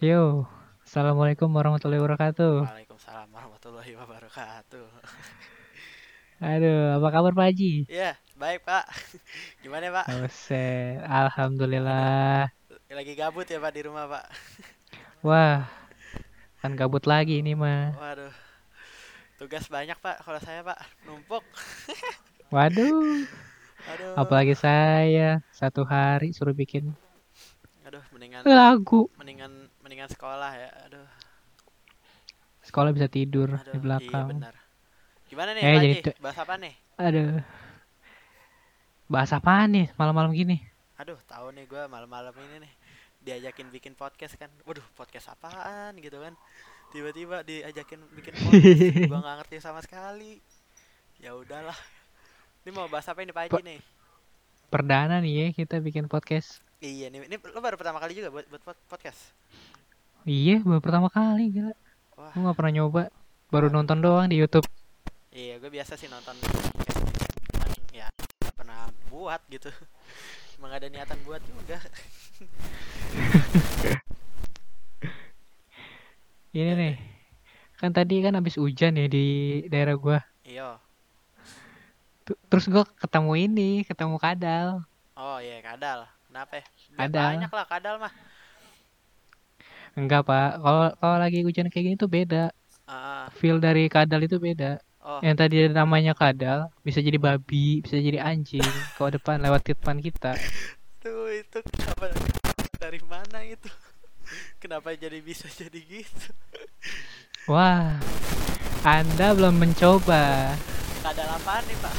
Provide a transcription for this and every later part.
Yo, assalamualaikum warahmatullahi wabarakatuh. Waalaikumsalam warahmatullahi wabarakatuh. Aduh, apa kabar Pak Haji? Ya, baik Pak. Gimana Pak? Buset, alhamdulillah. Lagi gabut ya Pak di rumah Pak? Wah, kan gabut lagi ini mah. Waduh, tugas banyak Pak kalau saya Pak, numpuk. Waduh, Aduh, apalagi saya satu hari suruh bikin aduh, mendingan lagu. mendingan mendingan sekolah ya. Aduh, Sekolah bisa tidur aduh, di iya belakang. benar. Gimana nih Eh, jadi Bahas apa nih? Aduh. Bahas apaan nih malam-malam gini? Aduh, tahu nih gue malam-malam ini nih diajakin bikin podcast kan. Waduh, podcast apaan gitu kan. Tiba-tiba diajakin bikin podcast, gua nggak ngerti sama sekali. Ya udahlah. Ini mau bahas apa ini Pak Haji Pa- nih? Perdana nih ya kita bikin podcast. Iya nih, ini lo baru pertama kali juga buat buat pod- podcast. Iya, baru pertama kali gila. Wah, Gue gak pernah nyoba. Baru Waduh. nonton doang di YouTube. iya gue biasa sih nonton cuman ya nggak pernah buat gitu. Emang ada niatan buat juga. Ini Ya nih, deh. kan tadi kan habis hujan ya di daerah gua. Iya. Terus gua ketemu ini, ketemu kadal. Oh iya kadal. Kenapa? ya? Kadal. Banyak lah kadal mah. Enggak, Pak. Kalau kalau lagi hujan kayak gini tuh beda. Ah, Feel dari kadal itu beda. oh, Yang tadi namanya kadal bisa jadi babi, bisa jadi anjing kalau depan lewat depan kita. tuh itu kenapa dari mana itu? Kenapa jadi bisa jadi gitu? Wah, Anda belum mencoba. Kadal apaan nih pak?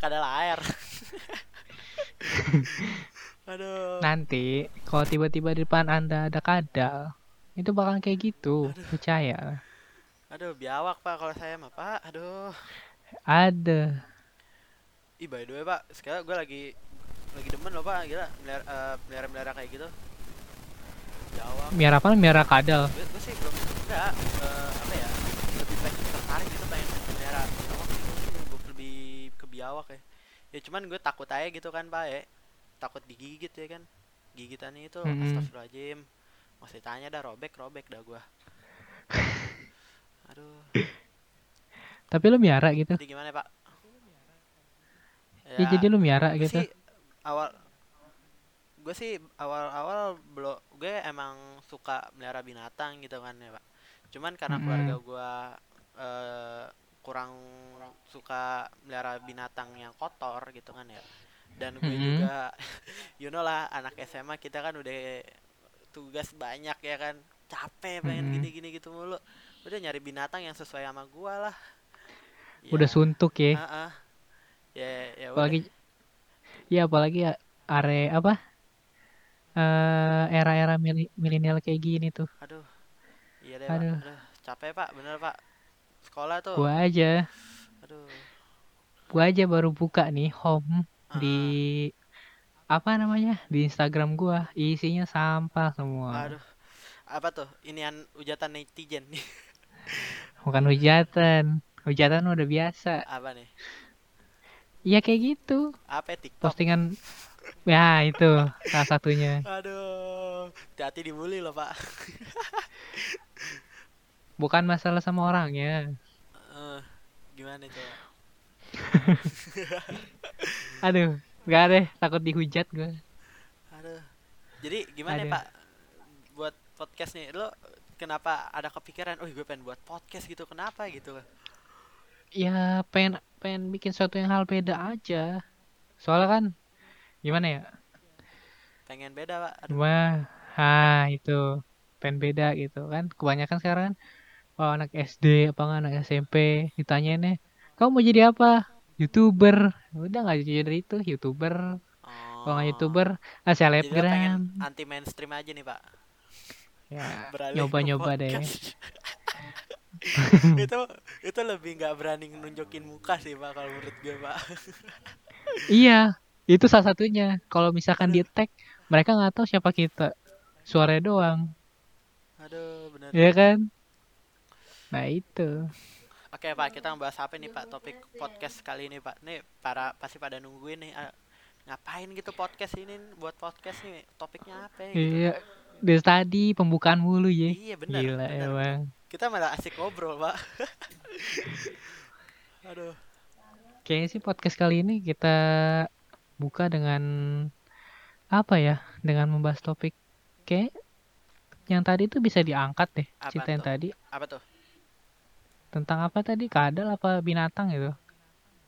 Kadal air. Aduh. Nanti kalau tiba-tiba di depan Anda ada kadal, itu bakal kayak gitu. Percaya. Aduh, biawak pak kalau saya mah pak. Aduh. Ada. Ih by the way pak, sekarang gue lagi lagi demen loh pak, gila melihara eh, melihara melihara kayak gitu. Biawak. Miara apa? Miara kadal. Gue, gue sih belum enggak eh, apa ya lebih pengen tertarik gitu pengen melihara biawak gue lebih ke biawak ya. Ya cuman gue takut aja gitu kan pak ya, takut digigit ya kan. Gigitannya itu Mm-mm. astagfirullahaladzim. Masih tanya dah robek robek dah gue. Aduh, Tapi lu miara gitu. jadi gimana pak? Ya, jadi lu miara gue gitu. sih awal gue sih awal-awal belum gue emang suka melihara binatang gitu kan ya pak cuman karena Mm-mm. keluarga gue eh, kurang suka melihara binatang yang kotor gitu kan ya dan gue Mm-mm. juga you know lah anak SMA kita kan udah tugas banyak ya kan capek pengen Mm-mm. gini-gini gitu mulu udah nyari binatang yang sesuai sama gue lah Udah Ya, suntuk ya. ah, ah. ya ya udah apalagi ya apalagi ya are apa eh era-era milenial kayak gini tuh Aduh. Iya deh, Aduh. Pak. Aduh, capek, Pak. Bener, Pak. Sekolah tuh. gua aja Aduh. gua aja baru buka nih home Ah, di apa namanya di Instagram gua isinya sampah semua Aduh. Apa tuh? Inian hujatan netizen nih. bukan hujatan hujatan udah biasa Apa nih? iya kayak gitu Apa ya, TikTok? postingan ya itu salah satunya Aduh. Hati-hati dibully loh, Pak. bukan masalah sama orangnya Eh, gimana coba? aduh nggak deh takut dihujat gua Aduh. Jadi gimana ya, Aduh. Pak? Buat podcast nih, lo kenapa ada kepikiran, oh gue pengen buat podcast gitu, kenapa gitu? ya pengen pengen bikin sesuatu yang hal beda aja soalnya kan gimana ya Pengen beda, Pak. Aduh. Wah, ah itu pengen beda gitu kan. Kebanyakan sekarang kan oh, anak SD apa anak SMP ditanyain nih, kamu mau jadi apa? YouTuber. Udah nggak jadi itu YouTuber. Kalau nggak Oh. YouTuber, ah selebgram. anti mainstream aja nih, Pak. Ya, nyoba-nyoba deh. itu itu lebih nggak berani nunjukin muka sih pak kalau menurut gue pak Iya, itu salah satunya. Kalau misalkan di tag, mereka nggak tahu siapa kita. Suaranya doang, aduh bener ya kan? Nah itu. Oke pak kita membahas apa nih pak topik podcast kali ini pak nih para pasti pada nungguin nih ah, ngapain gitu podcast ini buat podcast nih topiknya apa ya gitu Iya, Dari tadi pembukaan mulu ya. Iya benar. Gila benar. emang. Kita malah asik ngobrol, Pak. Aduh. Kayaknya sih podcast kali ini kita buka dengan apa ya? Dengan membahas topik kayak yang tadi tuh bisa diangkat deh. Apaan Cerita yang tuh? tadi Apa tuh? Tentang apa tadi? Kadal apa binatang gitu.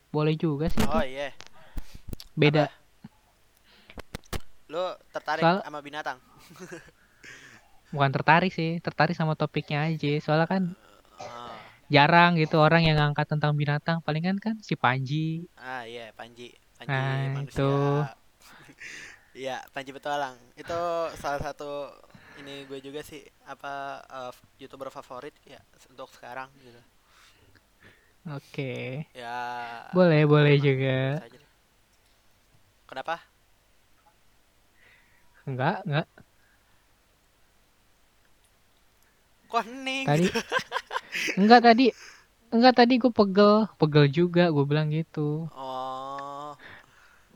Boleh juga sih. Oh iya. Beda. Lo tertarik Soal- sama binatang? Bukan tertarik sih, tertarik sama topiknya aja. Soalnya kan Oh. jarang gitu orang yang ngangkat tentang binatang. Palingan kan si Panji. Ah iya, Panji. Panji Nah, manusia. itu. Iya, Panji Petualang. Itu salah satu ini gue juga sih apa eh, youtuber favorit ya untuk sekarang gitu. Oke. Ya. Boleh, boleh juga. Kenapa? Enggak, enggak. Kok hening? Tadi enggak tadi enggak tadi gue pegel, pegel juga gue bilang gitu. Oh,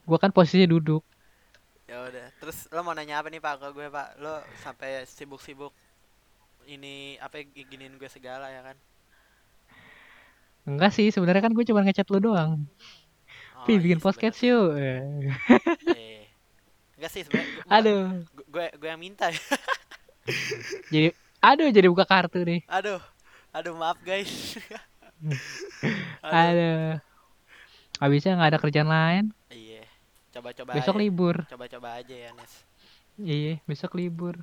Gue kan posisinya duduk. ya udah. Terus lo mau nanya apa nih Pak ke gue Pak? Lo sampai sibuk-sibuk ini apa giniin gue segala ya kan? Enggak sih, sebenarnya kan gue cuma ngechat lu doang. Oh, Pi, iya bikin sih, podcast bener. yuk. Eh. Eh. Enggak sih sebenarnya Aduh, gue, gue yang minta. ya. jadi aduh jadi buka kartu nih. Aduh. Aduh maaf guys. Aduh. Aduh. Habisnya nggak ada kerjaan lain. Iya. Coba-coba Besok aja. libur. Coba-coba aja ya, Nes. Iya, besok libur.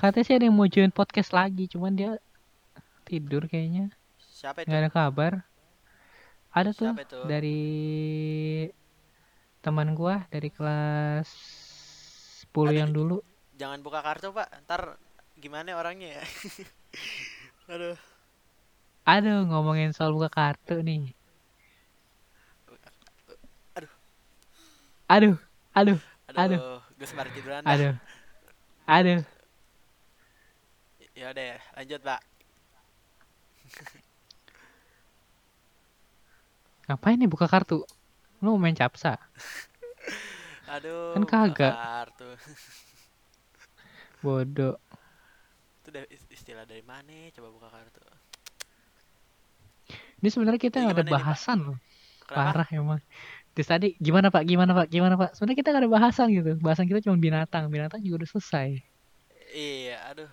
Katanya sih ada yang mau join podcast lagi, cuman dia tidur kayaknya. Siapa itu? Nggak ada kabar. Ada tuh Siapa itu? dari teman gua dari kelas 10 Aduh, yang dulu. Jangan buka kartu, Pak. Ntar gimana orangnya ya? Aduh. Aduh, ngomongin soal buka kartu nih. Aduh. Aduh, aduh, Aduh. Aduh. Gus Marji duluan dah. aduh. Aduh. Ya udah ya, lanjut, Pak. Ngapain nih buka kartu? Lu mau main capsa? Aduh. Kan kagak. Kartu. Bodoh. Itu istilah dari mana? Coba buka kartu. Ini sebenarnya kita nggak ada gimana nih, bahasan loh. Parah emang. Terus tadi gimana Pak? Gimana Pak? Gimana Pak? Sebenarnya kita nggak ada bahasan gitu. Bahasan kita cuma binatang. Binatang juga udah selesai. Iya, aduh.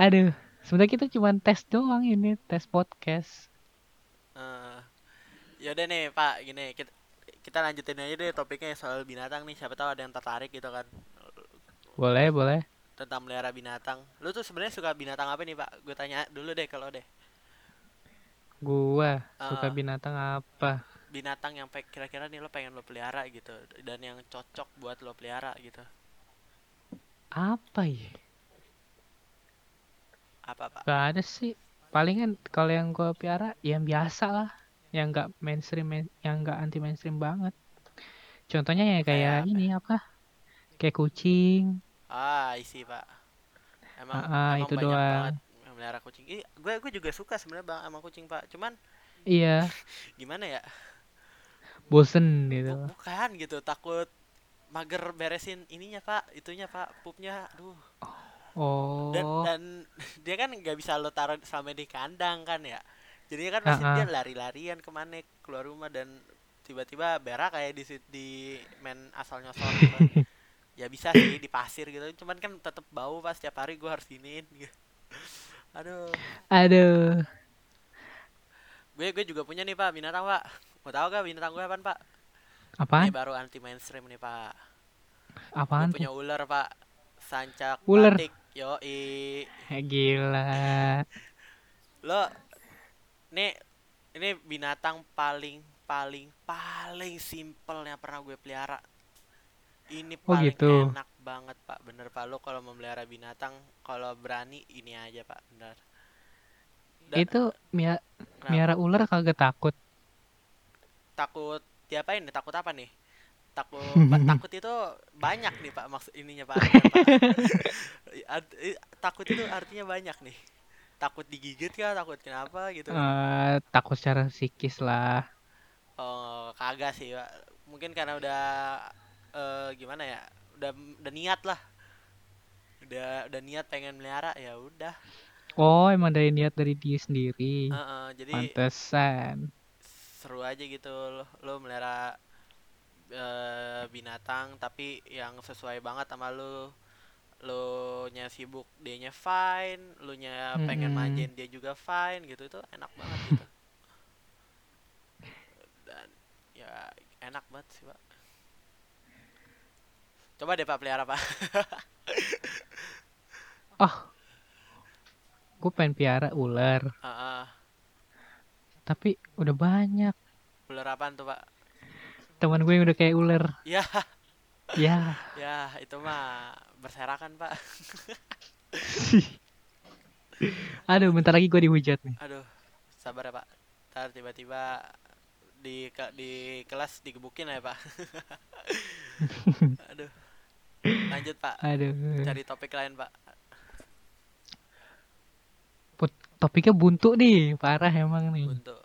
Aduh. Sebenarnya kita cuma tes doang ini, tes podcast. Ya udah nih, Pak, gini kita kita lanjutin aja deh topiknya soal binatang nih. Siapa tahu ada yang tertarik gitu kan Boleh, boleh. tentang melihara binatang. Lu tuh sebenarnya suka binatang apa nih, Pak? Gue tanya dulu deh kalau deh. Gua suka Ah. binatang apa? Binatang yang kira-kira nih lo pengen lo pelihara gitu dan yang cocok buat lo pelihara gitu. Apa ya? Apa, Pak? Gak ada sih. Palingan kalau yang gua piara yang biasa lah. Yang nggak mainstream, main- yang nggak anti mainstream banget. Contohnya ya Kayak kayak ini apa? Kayak kucing. Ah, isi, Pak. Emang, Ah, ah, emang itu banyak doang. melihara kucing. Ih, gue gue juga suka sebenarnya Bang sama kucing, Pak. Cuman Iya, gimana ya? bosen gitu. bukan gitu, takut mager beresin ininya, Pak. Itunya, Pak. Pupnya. Aduh. Dan Oh, dan dia kan nggak bisa lo taruh selama di kandang kan ya. Jadinya kan Ah, ah. dia lari-larian ke mana keluar rumah dan tiba-tiba berak kayak di di main asal nyosor gitu. ya bisa sih di pasir gitu cuman kan tetap bau pas setiap hari gua harus giniin gitu. aduh aduh. gue gue juga punya nih pak binatang pak mau tahu gak binatang gue apaan pak Apaan? ini baru anti mainstream nih pak Apaan gue punya ular pak sancak Ular? batik yoi Gila. lo nih ini binatang paling paling paling simpel yang pernah gue pelihara ini Oh, paling gitu. enak banget pak bener pak lo kalau memelihara binatang kalau berani ini aja pak bener Da- Itu mia kenapa? miara ular kagak takut. takut diapain nih takut apa nih takut takut itu banyak nih pak maksud ininya pak, Pak. Takut itu artinya banyak nih takut digigit kah takut kenapa gitu Eh, takut secara psikis lah. Oh, kagak sih, Pak. Mungkin karena udah eh, gimana ya? Udah udah niat lah. udah udah niat pengen melihara ya udah Oh, emang dari niat dari dia sendiri. Heeh, jadi Pantesan. seru aja gitu lo, lo melihara eh, binatang tapi yang sesuai banget sama lo lo nya sibuk dia nya fine lo nya pengen Mm-mm. manjain dia juga fine gitu itu enak banget gitu dan ya enak banget sih pak coba deh pak pelihara pak Ah, gue pengen piara ular. Heeh. Tapi udah banyak. ular apaan tuh pak Teman gue yang udah kayak ular. ya Ya. ya itu mah berserakan pak. Aduh, bentar lagi gue dihujat nih. aduh sabar ya pak. Ntar tiba-tiba di ke- di kelas digebukin ya pak. Aduh. Lanjut pak. Aduh. cari topik lain pak. Put- Topiknya buntu nih, parah emang nih. untuk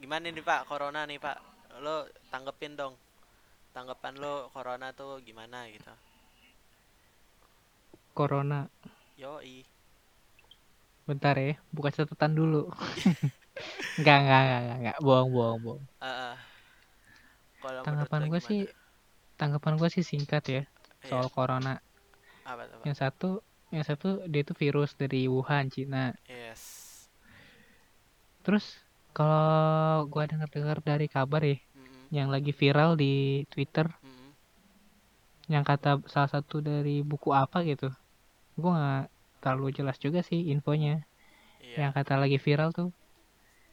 gimana nih pak? Corona nih pak. Lo tanggepin dong. Tanggapan lo corona tuh gimana gitu Corona. yoi Bentar ya, buka catatan dulu. Enggak, enggak, enggak, enggak, enggak. Bohong, bohong, bohong. Kalau menurut Tanggapan gue sih, tanggapan gue sih singkat ya soal Iya, corona. apa pak Yang satu, yang satu dia itu virus dari Wuhan, Cina. yes Terus kalau gua dengar-dengar dari kabar ya, Mm-mm, yang lagi viral di Twitter, mm-mm. yang kata salah satu dari buku apa gitu. Gua nggak terlalu jelas juga sih infonya. iya Yang kata lagi viral tuh,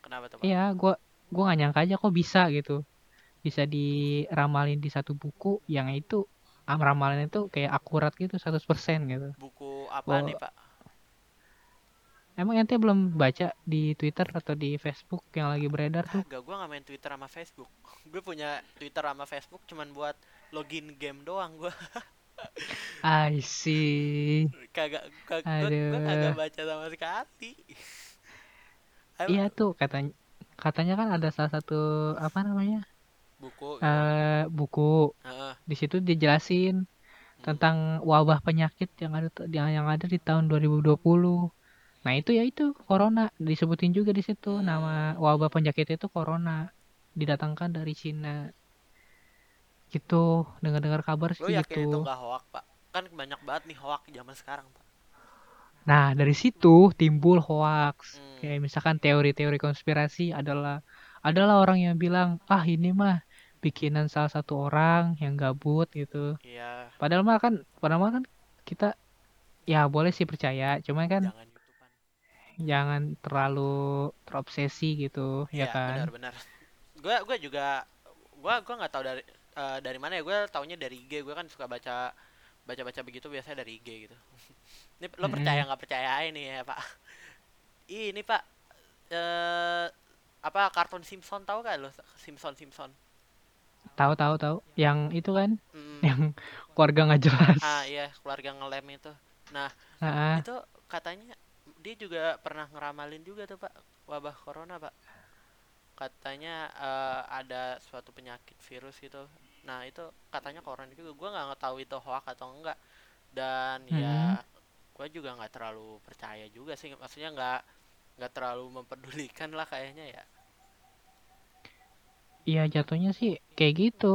kenapa tuh iya gua gua nggak nyangka aja kok bisa gitu. Bisa diramalin di satu buku yang itu am- ramalan itu kayak akurat gitu 100% gitu. buku apa Oh. nih pak Emang ente belum baca di Twitter atau di Facebook yang lagi beredar tuh? Gak, gue gak main Twitter sama Facebook. Gue punya Twitter sama Facebook cuman buat login game doang. Gue I see. kagak, kag, gue, gue Aduh. kagak baca sama sekali. Iya tuh katanya katanya kan ada salah satu apa namanya buku. gitu. eh buku Heeh. di situ dijelasin tentang wabah penyakit yang ada yang, yang ada di tahun 2020. Nah itu ya itu corona disebutin juga di situ nama wabah penyakit itu corona didatangkan dari Cina. Gitu dengar-dengar kabar sih yakin itu gitu. gak hoax pak? Kan banyak banget nih hoax zaman sekarang pak. Nah dari situ timbul hoax. Hmm. Kayak misalkan teori-teori konspirasi adalah adalah orang yang bilang ah ini mah bikinan salah satu orang yang gabut gitu. Iya, Padahal mah kan, padahal mah kan kita ya boleh sih percaya, cuman kan jangan youtubean. jangan terlalu terobsesi gitu, ya Iya, kan? benar-benar. Gue gue juga gue gue nggak tahu dari eh, dari mana ya. Gue taunya dari IG. Gue kan suka baca baca-baca begitu biasanya dari IG gitu. Ini lo Mm-mm. percaya nggak percaya ini ya pak? Ini pak eh apa kartun Simpson tahu kan lo Simpson Simpson? Tahu tahu tahu. Yang itu kan, Mm, yang keluarga nggak jelas. ah iya keluarga ngelem itu. Nah Ah, itu katanya dia juga pernah ngeramalin juga tuh pak wabah corona pak. Katanya eh, ada suatu penyakit virus gitu. Nah itu katanya corona juga. Gue nggak tahu itu hoax atau enggak. Dan ya gue juga nggak terlalu percaya juga sih. Maksudnya nggak nggak terlalu mempedulikan lah kayaknya ya. Iya jatuhnya sih kayak gitu.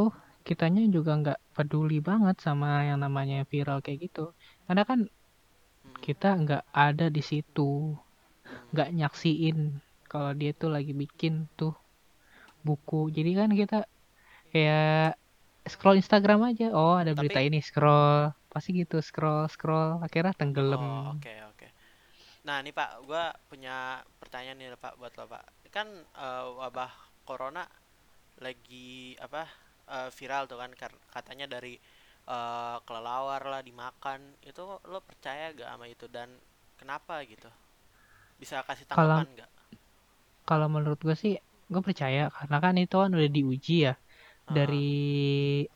Kitanya juga nggak peduli banget sama yang namanya viral kayak gitu. Karena kan Mm, kita nggak ada di situ, nggak nyaksiin kalau dia tuh lagi bikin tuh buku. Jadi kan kita kayak scroll Instagram aja. Oh, ada berita Tapi- ini, scroll. Pasti gitu, scroll, scroll. Akhirnya Oh, tenggelam. oke oke. Nah, nih Pak, gua punya pertanyaan nih Pak buat lo Pak. Kan eh, wabah corona lagi apa eh, viral tuh kan katanya dari eh, kelelawar lah dimakan. Itu lo percaya gak sama itu dan kenapa gitu? Bisa kasih Kalau- tanggapan nggak? Kalau menurut gue sih, gue percaya karena kan itu kan udah diuji ya dari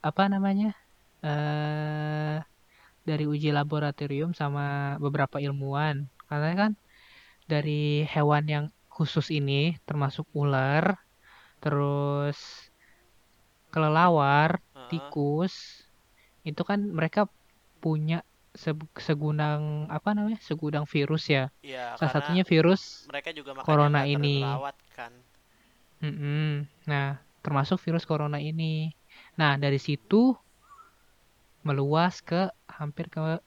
apa namanya? eh dari uji laboratorium sama beberapa ilmuwan. Karena kan dari hewan yang khusus ini termasuk ular, terus kelelawar, ah, tikus, itu kan mereka punya se- segudang apa namanya segudang virus ya Iya, salah satunya virus mereka juga corona ini kan. Mm-mm. nah termasuk virus corona ini. Nah dari situ meluas ke hampir ke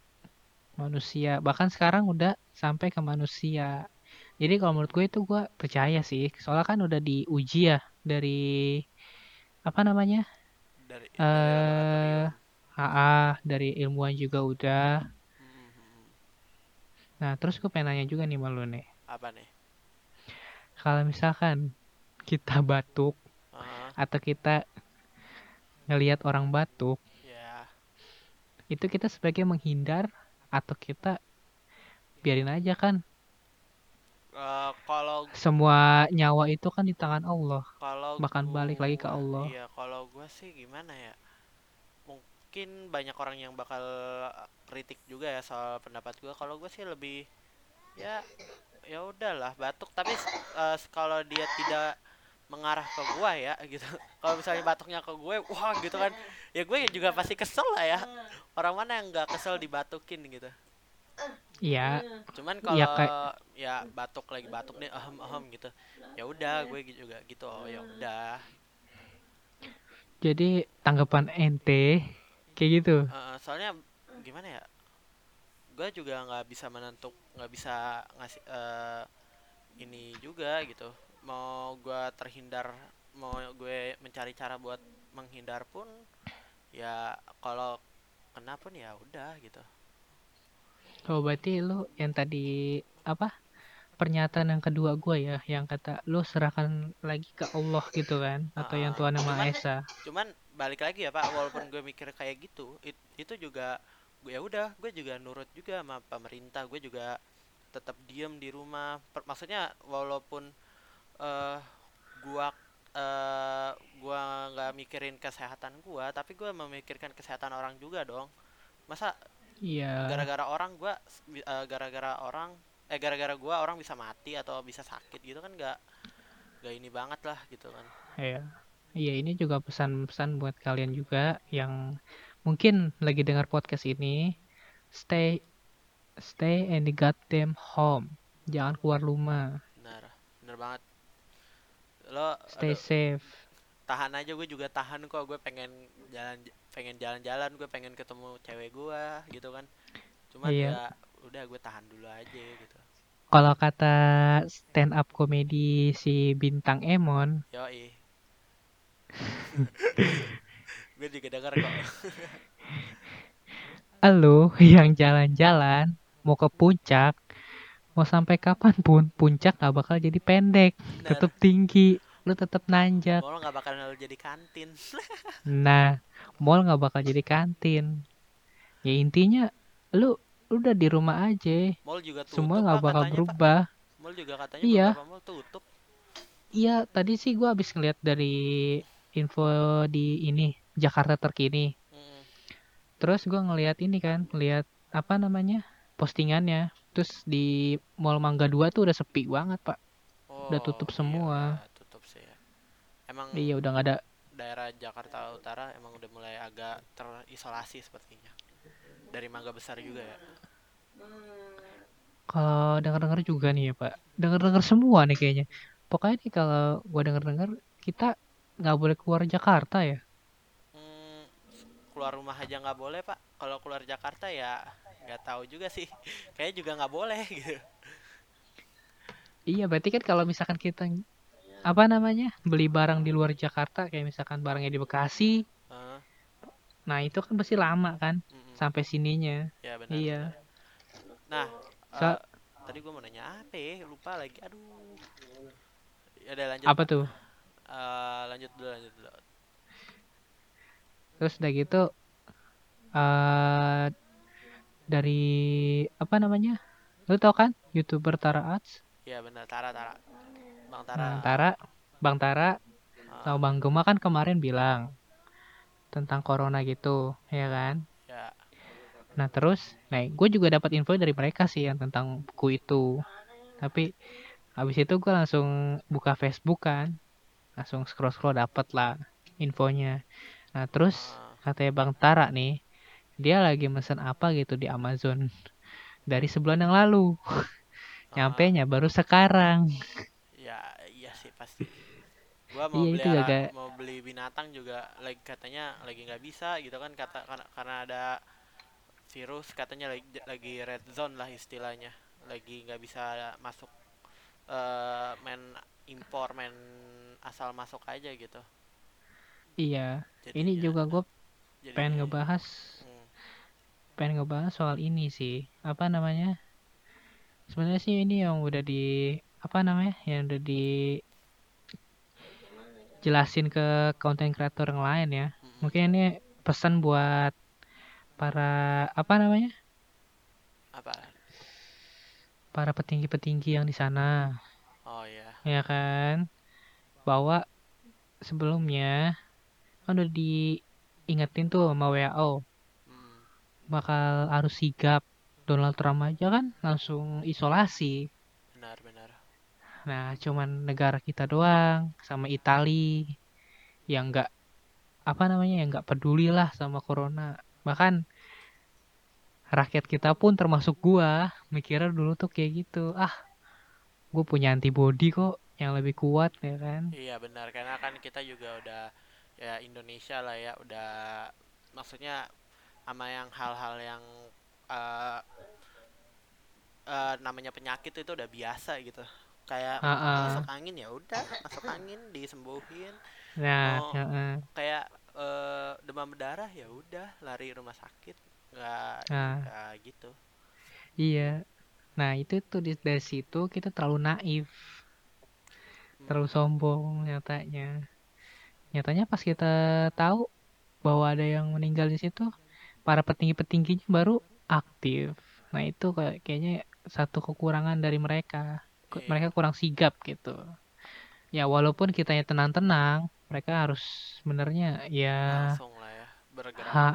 manusia. Bahkan sekarang udah sampai ke manusia. Jadi kalau menurut gue itu gue percaya sih. Soalnya kan udah diuji ya dari apa namanya? Dari eh. AA dari ilmuwan juga udah. Hmm, hmm, hmm. nah terus gue pengen nanya juga nih malu nih. Apa nih? kalau misalkan kita batuk atau kita ngelihat orang batuk ya. itu kita sebagai menghindar atau kita biarin aja kan Eh, kalau semua nyawa itu kan di tangan Allah kalau Bahkan balik lagi ke gua- Allah. Iya, kalau gua sih gimana ya? Mungkin banyak orang yang bakal kritik juga ya soal pendapat gua. Kalau gua sih lebih ya ya udahlah batuk tapi eh, kalau dia tidak mengarah ke gua ya gitu. Kalau misalnya batuknya ke gue, wah gitu kan. Ya gue juga pasti kesel lah ya. Orang mana yang nggak kesel dibatukin gitu. Iya Cuman Iya, kalau kayak- ya batuk lagi batuk nih ahem ahem gitu. Ya udah gue juga gitu. Oh, ya udah. jadi tanggapan ente kayak gitu Eh, soalnya gimana ya? Gue juga nggak bisa menentuk, nggak bisa ngasih eh, ini juga gitu. Mau gue terhindar, mau gue mencari cara buat menghindar pun, ya kalau kena pun ya udah gitu. oh berarti lu yang tadi apa pernyataan yang kedua gue ya yang kata lu serahkan lagi ke Allah gitu kan atau yang Ah, Tuhan yang Maha cuman- Esa Cuman balik lagi ya Pak, walaupun gue mikir kayak gitu, it- itu juga gue ya udah, gue juga nurut juga sama pemerintah, gue juga tetap diem di rumah. Per- maksudnya walaupun eh gua eh gua nggak mikirin kesehatan gua, tapi gua memikirkan kesehatan orang juga dong. Masa iya gara-gara orang gua eh, gara-gara orang eh gara-gara gua orang bisa mati atau bisa sakit gitu kan nggak nggak ini banget lah gitu kan. iya iya ini juga pesan-pesan buat kalian juga yang mungkin lagi dengar podcast ini stay stay in the goddamn home jangan keluar rumah Benar, benar banget. Lo stay aduh, safe. Tahan aja gue juga tahan kok. Gue pengen jalan pengen jalan-jalan gue pengen ketemu cewek gue gitu kan. Cuman Iya. ya udah gue tahan dulu aja gitu. Kalau kata stand up komedi si bintang Emon. Yoi. Gue juga denger kok. Halo yang jalan-jalan mau ke puncak mau sampai kapan pun puncak gak bakal jadi pendek. Bener tetap tinggi lu tetap nanjak. Mau nggak bakal jadi kantin. Nah mall nggak bakal jadi kantin. Ya intinya lu lu udah di rumah aja. Mall juga tutup semua Pak, nggak bakal katanya, Pak. berubah. Mall juga katanya Iya. mall tutup. Iya tadi sih gua habis ngeliat dari info di ini Jakarta terkini. Mm. terus gua ngeliat ini kan ngeliat apa namanya postingannya terus di Mall Mangga 2 tuh udah sepi banget pak. Oh, Udah tutup iya, semua. udah tutup sih ya. Emang iya udah nggak ada. daerah Jakarta Utara emang udah mulai agak terisolasi sepertinya. Dari Mangga Besar juga ya. Kalau denger-denger juga nih ya pak. Denger-denger semua nih kayaknya. Pokoknya nih kalau gua denger-denger kita nggak boleh keluar Jakarta ya. Hmm, keluar rumah aja nggak boleh pak. Kalau keluar Jakarta ya nggak tahu juga sih. Kayaknya juga nggak boleh gitu. Iya, berarti kan kalau misalkan kita apa namanya beli barang di luar Jakarta kayak misalkan barangnya di Bekasi, Heeh, nah itu kan pasti lama kan mm-mm. sampai sininya. ya benar. Iya. benar. Nah, Sa- eh, tadi gue mau nanya apa ya? Lupa lagi. Aduh. Ya udah lanjut. Apa tuh? Eh, lanjut dulu, lanjut dulu. Terus udah gitu eh dari apa namanya? Lu tau kan YouTuber Tara Arts? Ya benar, Tara Tara. Bang Tara. Nah, Tara, Bang Tara Ah, sama Bang Gema kan kemarin bilang tentang corona gitu, ya kan? ya. Nah terus, nah gue juga dapat info dari mereka sih yang tentang buku itu. Tapi habis itu gue langsung buka Facebook kan, langsung scroll scroll dapet lah infonya. Nah terus Ah, katanya Bang Tara nih, dia lagi mesen apa gitu di Amazon dari sebulan yang lalu. Nyampe nya baru sekarang. ya iya sih pasti gua mau Iya, beli itu agak- mau beli binatang juga lagi katanya lagi nggak bisa gitu kan kata karena, karena ada virus katanya lagi lagi red zone lah istilahnya lagi nggak bisa masuk eh main impor main asal masuk aja gitu Iya, Jadinya- ini juga gue pengen ngebahas pengen ngebahas soal ini sih. Apa namanya? Sebenarnya sih ini yang udah di apa namanya? Yang udah di jelasin ke konten kreator yang lain ya. Mungkin ini pesan buat para apa namanya? apa Para petinggi-petinggi yang di sana. oh ya ya kan bahwa sebelumnya kan udah diingetin tuh sama WHO bakal harus sigap Donald Trump aja kan langsung isolasi. Benar benar. Nah cuman negara kita doang sama Itali yang nggak apa namanya yang nggak peduli lah sama corona. Bahkan rakyat kita pun termasuk gua mikirnya dulu tuh kayak gitu ah gue punya antibody kok yang lebih kuat ya kan? Iya benar. Karena kan kita juga udah ya Indonesia lah ya udah maksudnya sama yang hal-hal yang eh eh, namanya penyakit itu udah biasa gitu kayak Ah, ah. masuk angin ya udah masuk angin disembuhin Nah, Oh. heeh. kayak eh, demam berdarah ya udah lari rumah sakit nggak Nah. nggak gitu Iya. Nah, itu tuh di- dari situ kita terlalu naif, terlalu sombong nyatanya. Nyatanya pas kita tahu bahwa ada yang meninggal di situ, para petinggi-petingginya baru aktif. Nah, itu kayak kayaknya satu kekurangan dari mereka. Iya. Mereka kurang sigap gitu. Ya, walaupun kitanya tenang-tenang, mereka harus sebenarnya ya langsung lah ya bergerak ha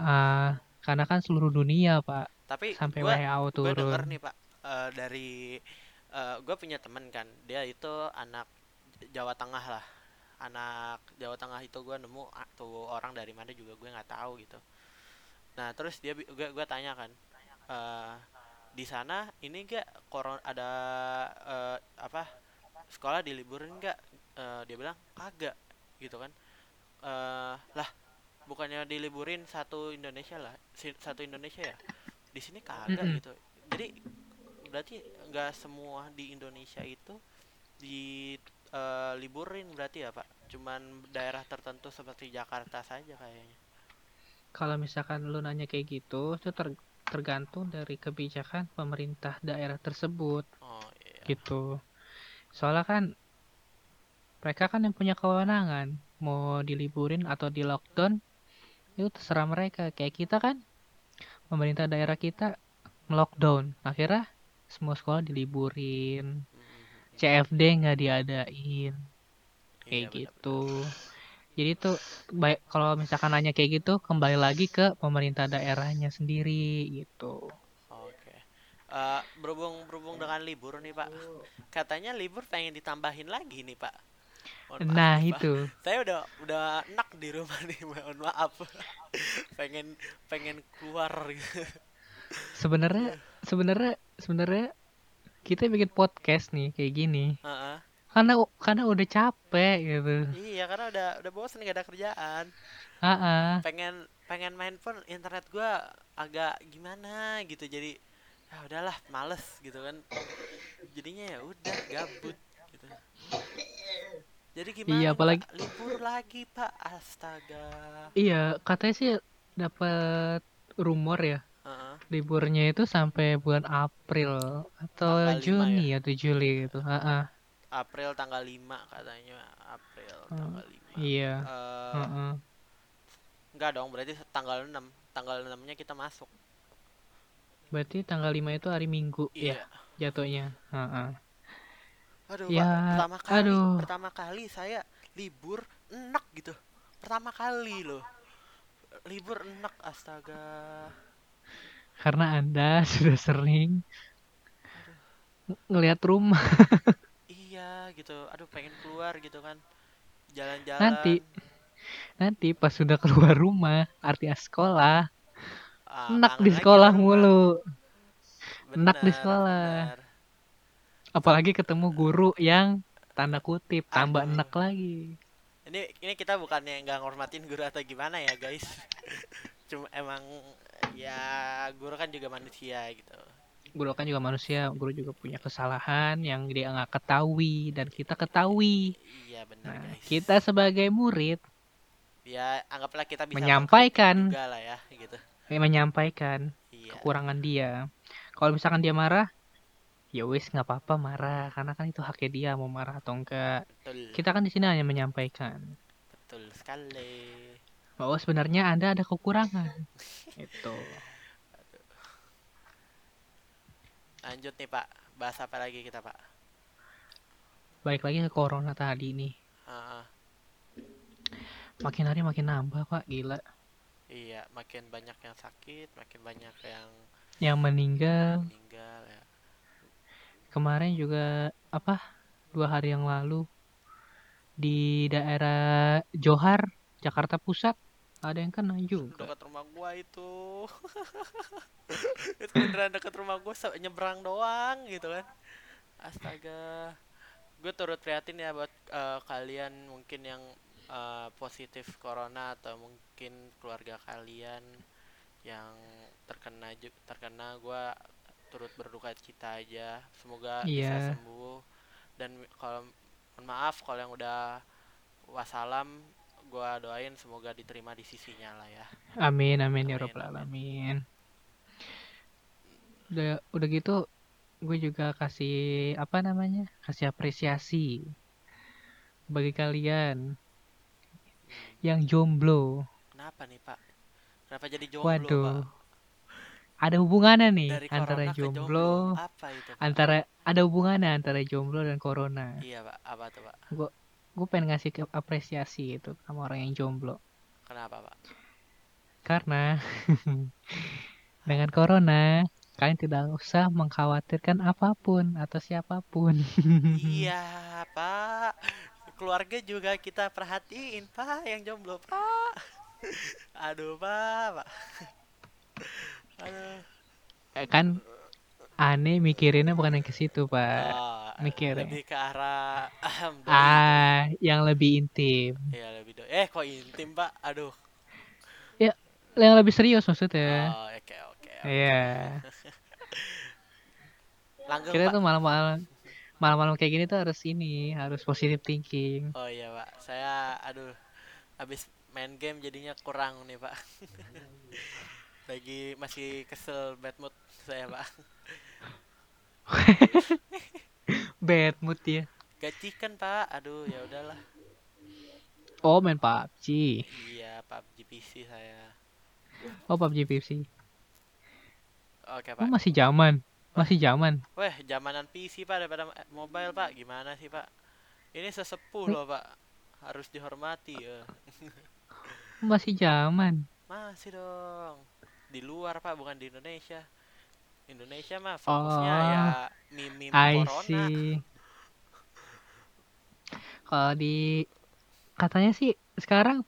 karena kan seluruh dunia, Pak, tapi sampai gua WHO gue denger turun. nih pak eh, dari gue punya temen kan dia itu anak Jawa Tengah lah anak Jawa Tengah itu gue nemu tuh orang dari mana juga gue nggak tahu gitu nah terus dia gue gue tanya kan eh, di sana ini gak koron ada eh, apa sekolah diliburin nggak? Eh, dia bilang kagak gitu kan. Eh lah bukannya diliburin satu Indonesia lah satu Indonesia ya? Di sini kagak gitu. Jadi berarti nggak semua di Indonesia itu di eh, liburin berarti ya pak? Cuman daerah tertentu seperti Jakarta saja kayaknya Kalau misalkan lu nanya kayak gitu, itu ter- tergantung dari kebijakan pemerintah daerah tersebut oh iya gitu. Soalnya kan mereka kan yang punya kewenangan mau diliburin atau di lockdown itu terserah mereka. Kayak kita kan pemerintah daerah kita melockdown, akhirnya semua sekolah diliburin, Mm-mm. CFD nggak diadain, kayak Iya, gitu. Jadi tuh baik kalau misalkan nanya kayak gitu kembali lagi ke pemerintah daerahnya sendiri gitu. Oke. Eh, berhubung berhubung dengan libur nih Pak. Katanya libur pengen ditambahin lagi nih Pak. Mohon maaf Nah Pak. itu Saya udah udah enak di rumah nih, mohon maaf. pengen pengen keluar gitu. sebenarnya sebenarnya sebenarnya kita bikin podcast nih kayak gini Heeh. Karena karena udah capek gitu. Iya, karena udah udah bosan gak ada kerjaan. Ah, ah. Pengen pengen main pun internet gua agak gimana gitu. Jadi ya udahlah, males gitu kan. Jadinya ya udah gabut gitu. Jadi gimana? Iya, apalagi- Pak? libur lagi, Pak. Astaga. Iya, katanya sih dapat rumor ya Heeh. liburnya itu sampai bulan April atau Juni atau Juli gitu. Ah, ah. April tanggal 5 katanya. April Hmm, tanggal 5. Iya. Eh, Ah, ah. enggak dong, berarti tanggal 6. Tanggal 6-nya kita masuk. Berarti tanggal 5 itu hari Minggu Iya. ya jatuhnya. Ah, ah. Aduh, Ya, Pak, pertama kali, aduh. pertama kali saya libur enak gitu. Pertama kali loh. Libur enak, astaga. Karena Anda sudah sering ng- ngelihat rumah. Iya, gitu. Aduh, pengen keluar gitu kan. Jalan-jalan. Nanti. Nanti pas sudah keluar rumah, artinya sekolah, ah, enak di sekolah mulu enak di Bener, sekolah. bener. apalagi ketemu guru yang tanda kutip tambah Aduh. enak lagi ini ini kita bukannya nggak ngormatin guru atau gimana ya guys cuma emang ya guru kan juga manusia gitu guru kan juga manusia guru juga punya kesalahan yang dia nggak ketahui dan kita ketahui. Iya benar nah guys. kita sebagai murid ya anggaplah kita bisa Menyampaikan. juga lah ya gitu. Eh, menyampaikan iya. kekurangan dia. Kalau misalkan dia marah ya wis nggak apa-apa marah karena kan itu haknya dia mau marah atau enggak betul. Kita kan di sini hanya menyampaikan. Betul sekali. Bahwa sebenarnya anda ada kekurangan. Itu lanjut nih pak. Bahas apa lagi kita pak? Balik lagi ke corona tadi nih. Ah, ah. makin hari makin nambah pak. Gila. Iya makin banyak yang sakit makin banyak yang yang meninggal. Meninggal ya. Kemarin juga apa dua hari yang lalu di daerah Johar Jakarta Pusat ada yang kena juga. Dekat rumah gua itu. Itu beneran dekat rumah gua nyebrang doang gitu kan. Astaga. Gue turut prihatin ya buat eh, kalian mungkin yang eh, positif corona atau mungkin keluarga kalian yang terkena terkena gua turut berduka cita aja. Semoga bisa Iya. sembuh. Dan kalau mohon maaf kalau yang udah wassalam gua doain semoga diterima di sisinya lah ya amin amin ya robbal amin. alamin udah udah gitu gue juga kasih apa namanya kasih apresiasi bagi kalian yang jomblo Kenapa nih Pak? Kenapa jadi jomblo waduh Pak? ada hubungannya nih Dari antara jomblo Apa itu Pak? antara ada hubungannya antara jomblo dan corona Iya Pak, apa tuh Pak? Gue pengen ngasih ke apresiasi itu sama orang yang jomblo. Kenapa Pak? karena dengan corona kalian tidak usah mengkhawatirkan apa pun atau siapa pun. Iya Pak. Keluarga juga kita perhatiin Pak yang jomblo Pak. Aduh Pak, Pak. Aduh. Eh, kan aneh mikirinnya bukan yang ke situ pak Oh, mikir ya. Lebih ke arah ah yang lebih intim. Iya lebih doi. Eh kok intim Pak? Aduh yang lebih serius maksudnya Oh oke oke iya Langgeng kita Pak tuh malam-malam malam-malam kayak gini tuh harus ini harus positive thinking Oh iya pak, saya aduh habis main game jadinya kurang nih pak. Lagi masih kesel bad mood saya pak. bad mood ya Gajikan pak, aduh ya udahlah. oh main PUBG Iya PUBG PC saya. oh PUBG PC Oke oh pak. masih zaman masih zaman Weh zamanan PC pak daripada mobile pak, gimana sih pak? Ini sesepuh loh pak, harus dihormati ya. masih zaman Masih dong. Di luar pak, bukan di Indonesia. Indonesia mah fokusnya Oh, ya meme I corona. kalau di katanya sih sekarang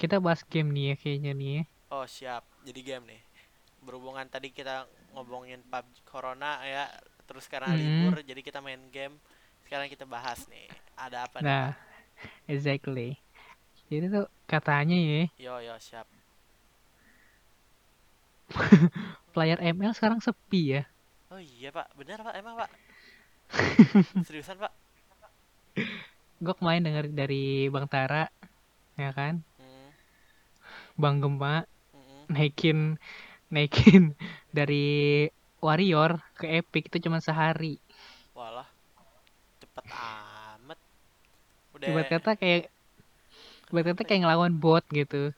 kita bahas game nih ya kayaknya nih ya. Oh siap, jadi game nih. Berhubungan tadi kita ngomongin PUBG Corona ya, terus karena Mm. libur jadi kita main game. Sekarang kita bahas nih, ada apa nih? Nah, exactly. Jadi tuh katanya ya? Yo yo siap. player ML sekarang sepi ya. Oh iya pak, benar pak emang pak? Seriusan pak? Gue kemarin denger dari Bang Tara, ya kan, Hmm, Bang Gema mm-mm. naikin naikin dari Warrior ke Epic itu cuma sehari. Walah, cepet amat. Udah Ibarat kata kayak ibarat kata kayak ngelawan bot gitu.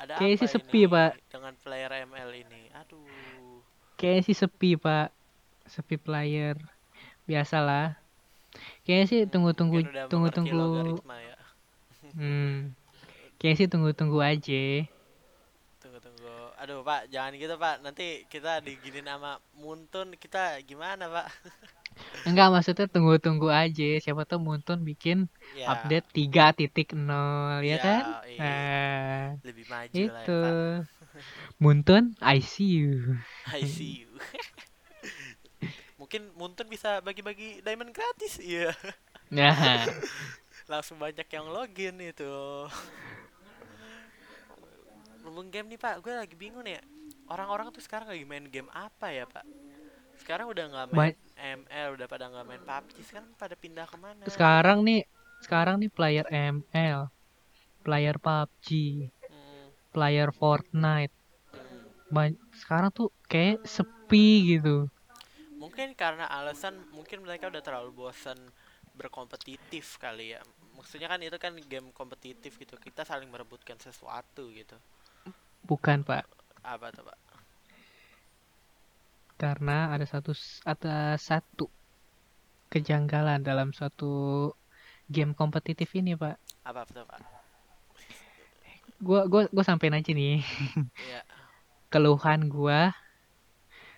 Ada kayak apa sih sepi, ini Pak. dengan player ML ini? Aduh, Kayaknya sih sepi, Pak. Sepi player. Biasalah. Kayaknya sih tunggu-tunggu mengerti tunggu-tunggu logaritma ya. Hmm. Kayaknya sih tunggu-tunggu aja. Tunggu tunggu. Aduh Pak, jangan gitu Pak. Nanti kita diginin sama Muntun kita gimana Pak? Enggak maksudnya tunggu-tunggu aja. Siapa tahu Muntun bikin ya update 3.0 ya ya kan? iya. Nah, lebih maju lah ya itu. pak Muntun I see you. I see you mungkin Muntun bisa bagi-bagi diamond gratis iya Nah, langsung banyak yang login itu ngomong game nih pak gue lagi bingung nih ya. orang-orang tuh sekarang lagi main game apa ya pak sekarang udah nggak main ML udah pada nggak main PUBG sekarang pada pindah ke mana sekarang nih sekarang nih player ML, player PUBG, Hmm, player Fortnite. hmm. Sekarang tuh kayak sepi gitu. mungkin karena alasan mungkin mereka udah terlalu bosan berkompetitif kali ya maksudnya kan itu kan game kompetitif gitu kita saling merebutkan sesuatu gitu Bukan, Pak. apa tuh pak Karena ada satu ada satu kejanggalan dalam suatu game kompetitif ini, Pak. apa tuh pak Gua gua gua sampein aja nih ya keluhan gua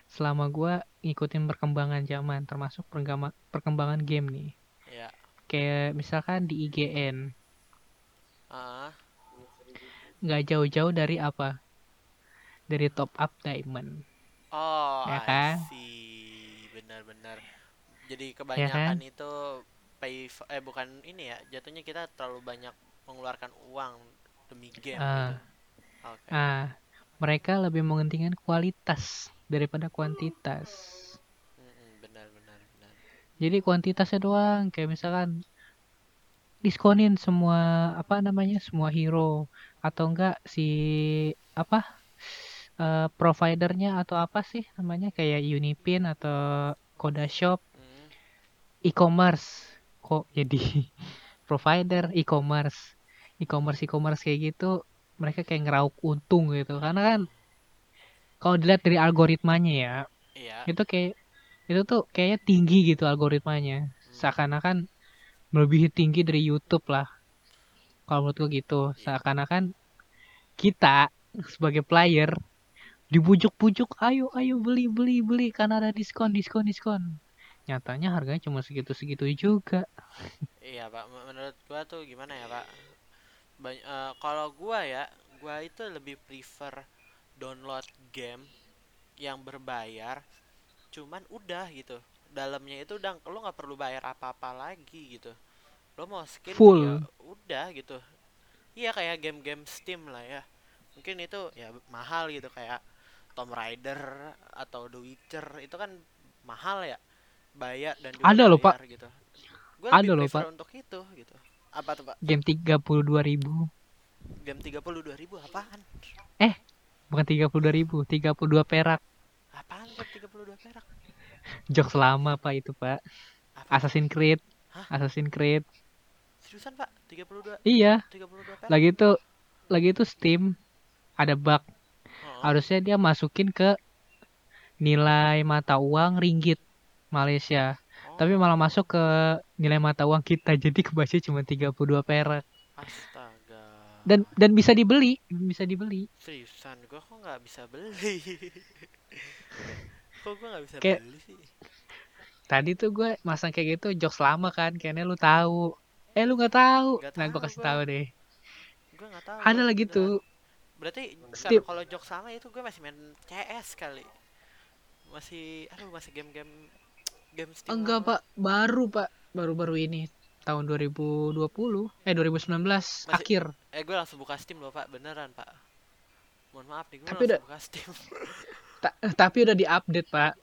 selama gua ngikutin perkembangan zaman, termasuk perkembangan game nih. ya Kayak misalkan di IGN, ah nggak jauh-jauh dari apa? Dari top up diamond. Oh Ya kan? benar-benar jadi kebanyakan itu pay eh bukan ini ya jatuhnya kita terlalu banyak mengeluarkan uang demi game Ah. gitu oke Ah, mereka lebih mementingkan kualitas daripada kuantitas. Mm-mm, benar benar benar Jadi kuantitasnya doang, kayak misalkan diskonin semua apa namanya semua hero atau enggak si apa eh, providernya atau apa sih namanya? Kayak Unipin atau Koda Shop. Mm, e-commerce. Kok jadi provider e-commerce? E-commerce e-commerce kayak gitu mereka kayak ngeraup untung gitu. Karena kan kalau dilihat dari algoritmanya ya iya. itu kayak itu tuh kayaknya tinggi gitu algoritmanya. Hmm. seakan-akan melebihi tinggi dari YouTube lah. Kalau menurut gue gitu. Seakan-akan kita sebagai player dibujuk-bujuk ayo ayo beli beli beli karena ada diskon diskon diskon nyatanya harganya cuma segitu-segitu juga Iya pak, menurut gua tuh gimana ya pak? Bany- eh, kalau gua ya, gua itu lebih prefer download game yang berbayar, cuman udah gitu. Dalamnya itu udah lo nggak perlu bayar apa-apa lagi gitu. Lo mau skin Full. ya udah gitu. Iya kayak game-game Steam lah ya. Mungkin itu ya mahal gitu kayak Tomb Raider atau The Witcher itu kan mahal ya bayar dan juga Ada loh, Pak. gitu. Gue Ada loh, Pak. untuk itu gitu. Apa tuh pak? game 32.000 Game 32.000 ribu apaan? bukan 32.000 32 perak Apaan game 32 perak? jokes lama pak itu pak Apa? Assassin's Creed Hah? Assassin's Creed Seriusan pak? 32 iya 32 perak? lagi itu lagi itu Steam ada bug harusnya dia masukin ke nilai mata uang ringgit Malaysia. Oh, tapi malah masuk ke nilai mata uang kita. Jadi kebaca cuma 32 perak. Astaga. dan dan bisa dibeli. Bisa dibeli. Seriusan? Gua kok nggak bisa beli? kok gua nggak bisa Kayak- beli? sih? tadi tuh gue masang kayak gitu jokes lama kan. Kayaknya lu tahu. Eh lu nggak tahu. Nggak nah gue tahu kasih tahu deh. Gua nggak tahu. ada lagi tuh Berarti Steam. kalau jok sama itu gue masih main CS kali. Masih aduh masih game-game game Steam. enggak lama. pak baru pak baru-baru ini tahun 2020 eh 2019 akhir Eh gue langsung buka Steam loh pak, beneran pak. Mohon maaf nih, gue Tapi langsung udah- buka Steam. Ta- tapi udah diupdate pak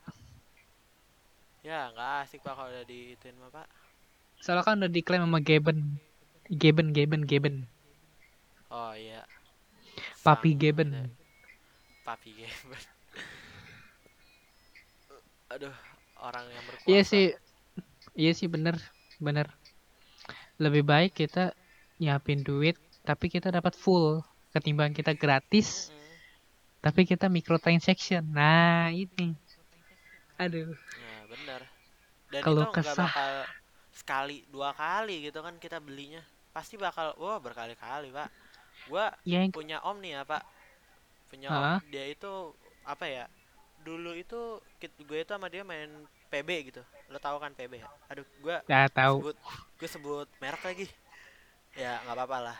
ya nggak asik pak kalau udah diituin mah pak. soalnya kan udah diklaim sama Gaben Gaben Gaben Gaben Oh iya. Papi Sang- Gaben ada- Papi Gaben. Aduh, orang yang berkuasa. iya sih iya sih bener bener lebih baik kita nyiapin duit tapi kita dapat full ketimbang kita gratis Mm-mm. tapi kita microtransaction nah ini aduh Nah, bener. Dan Kalau itu kesah. bakal sekali, dua kali gitu kan kita belinya. Pasti bakal, wah berkali-kali pak. Gua ya yang punya om nih ya pak. Punya Ah. om, dia itu apa ya? dulu itu kit gue itu sama dia main PB gitu lo tau kan PB ya aduh gue Ya tahu. sebut gue sebut merek lagi ya nggak apa-apa lah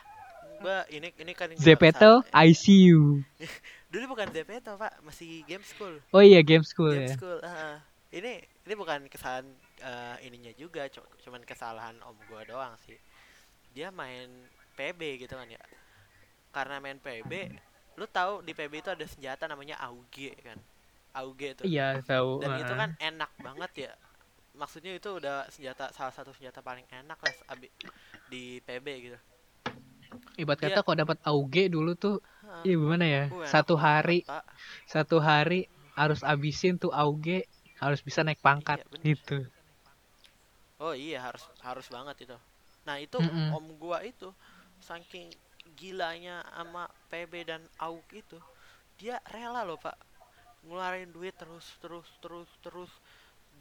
gue ini ini kan Zepeto, kesal- I see you. dulu bukan Zepeto pak masih game school Oh iya game school game ya. school ah. ini ini bukan kesalahan eh, ininya juga cu- cuman kesalahan om gue doang sih dia main PB gitu kan ya karena main PB lu tahu di PB itu ada senjata namanya AUG kan AUG tuh Iya tahu. dan itu heeh. kan enak banget ya maksudnya itu udah senjata salah satu senjata paling enak lah abi- di PB gitu Ibarat dia- kata kalau dapat AUG dulu tuh, Hah. iya gimana ya? Uh, Satu hari, Pak. satu hari harus abisin tuh AUG, harus bisa naik pangkat Iya, bener. gitu. oh iya harus harus banget itu nah itu Mm-mm. om gua itu saking gilanya sama PB dan AUG itu dia rela loh pak. Ngeluarin duit terus terus terus terus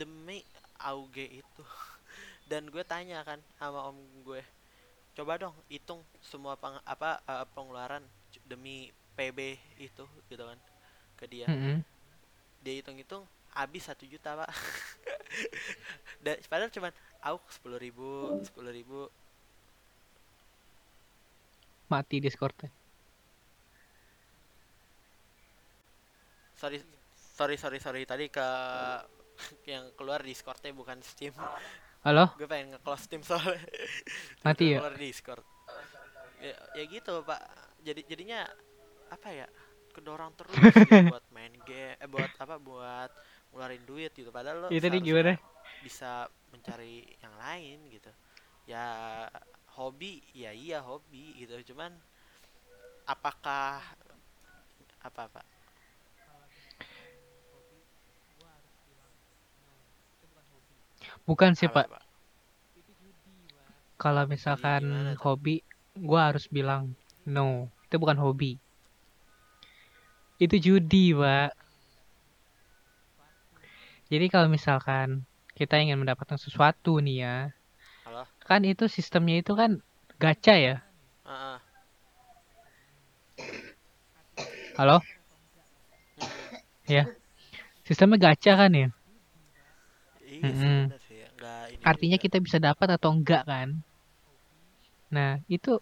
demi AUG itu. Dan gue tanya kan sama om gue coba dong hitung semua peng- apa eh, pengeluaran demi PB itu gitu kan ke dia. Mm-mm. dia hitung-hitung habis satu juta pak. Dan padahal cuman AUG sepuluh ribu sepuluh ribu Mati Discordnya. sorry sorry sorry sorry tadi ke yang keluar Discordnya bukan Steam Halo? gue pengen nge-close Steam soalnya Mati ya? keluar Discord ya, ya gitu pak jadi jadinya apa ya kedorong terus gitu buat main game eh buat apa buat ngeluarin duit gitu padahal lo Itu tadi seharusnya gimana? bisa mencari yang lain gitu ya hobi ya iya hobi gitu cuman apakah apa apa Bukan sih apa, pak. Pak? Kalau gimana misalkan tuh? hobi, gua harus bilang no. Itu bukan hobi. Itu judi, Pak. Jadi kalau misalkan kita ingin mendapatkan sesuatu nih ya, kan itu sistemnya itu kan gacha ya. Halo? Hmm. Ya. Sistemnya gacha kan ya. iya sih ya. nggak ini Artinya juga. kita bisa dapat atau enggak kan? Nah, itu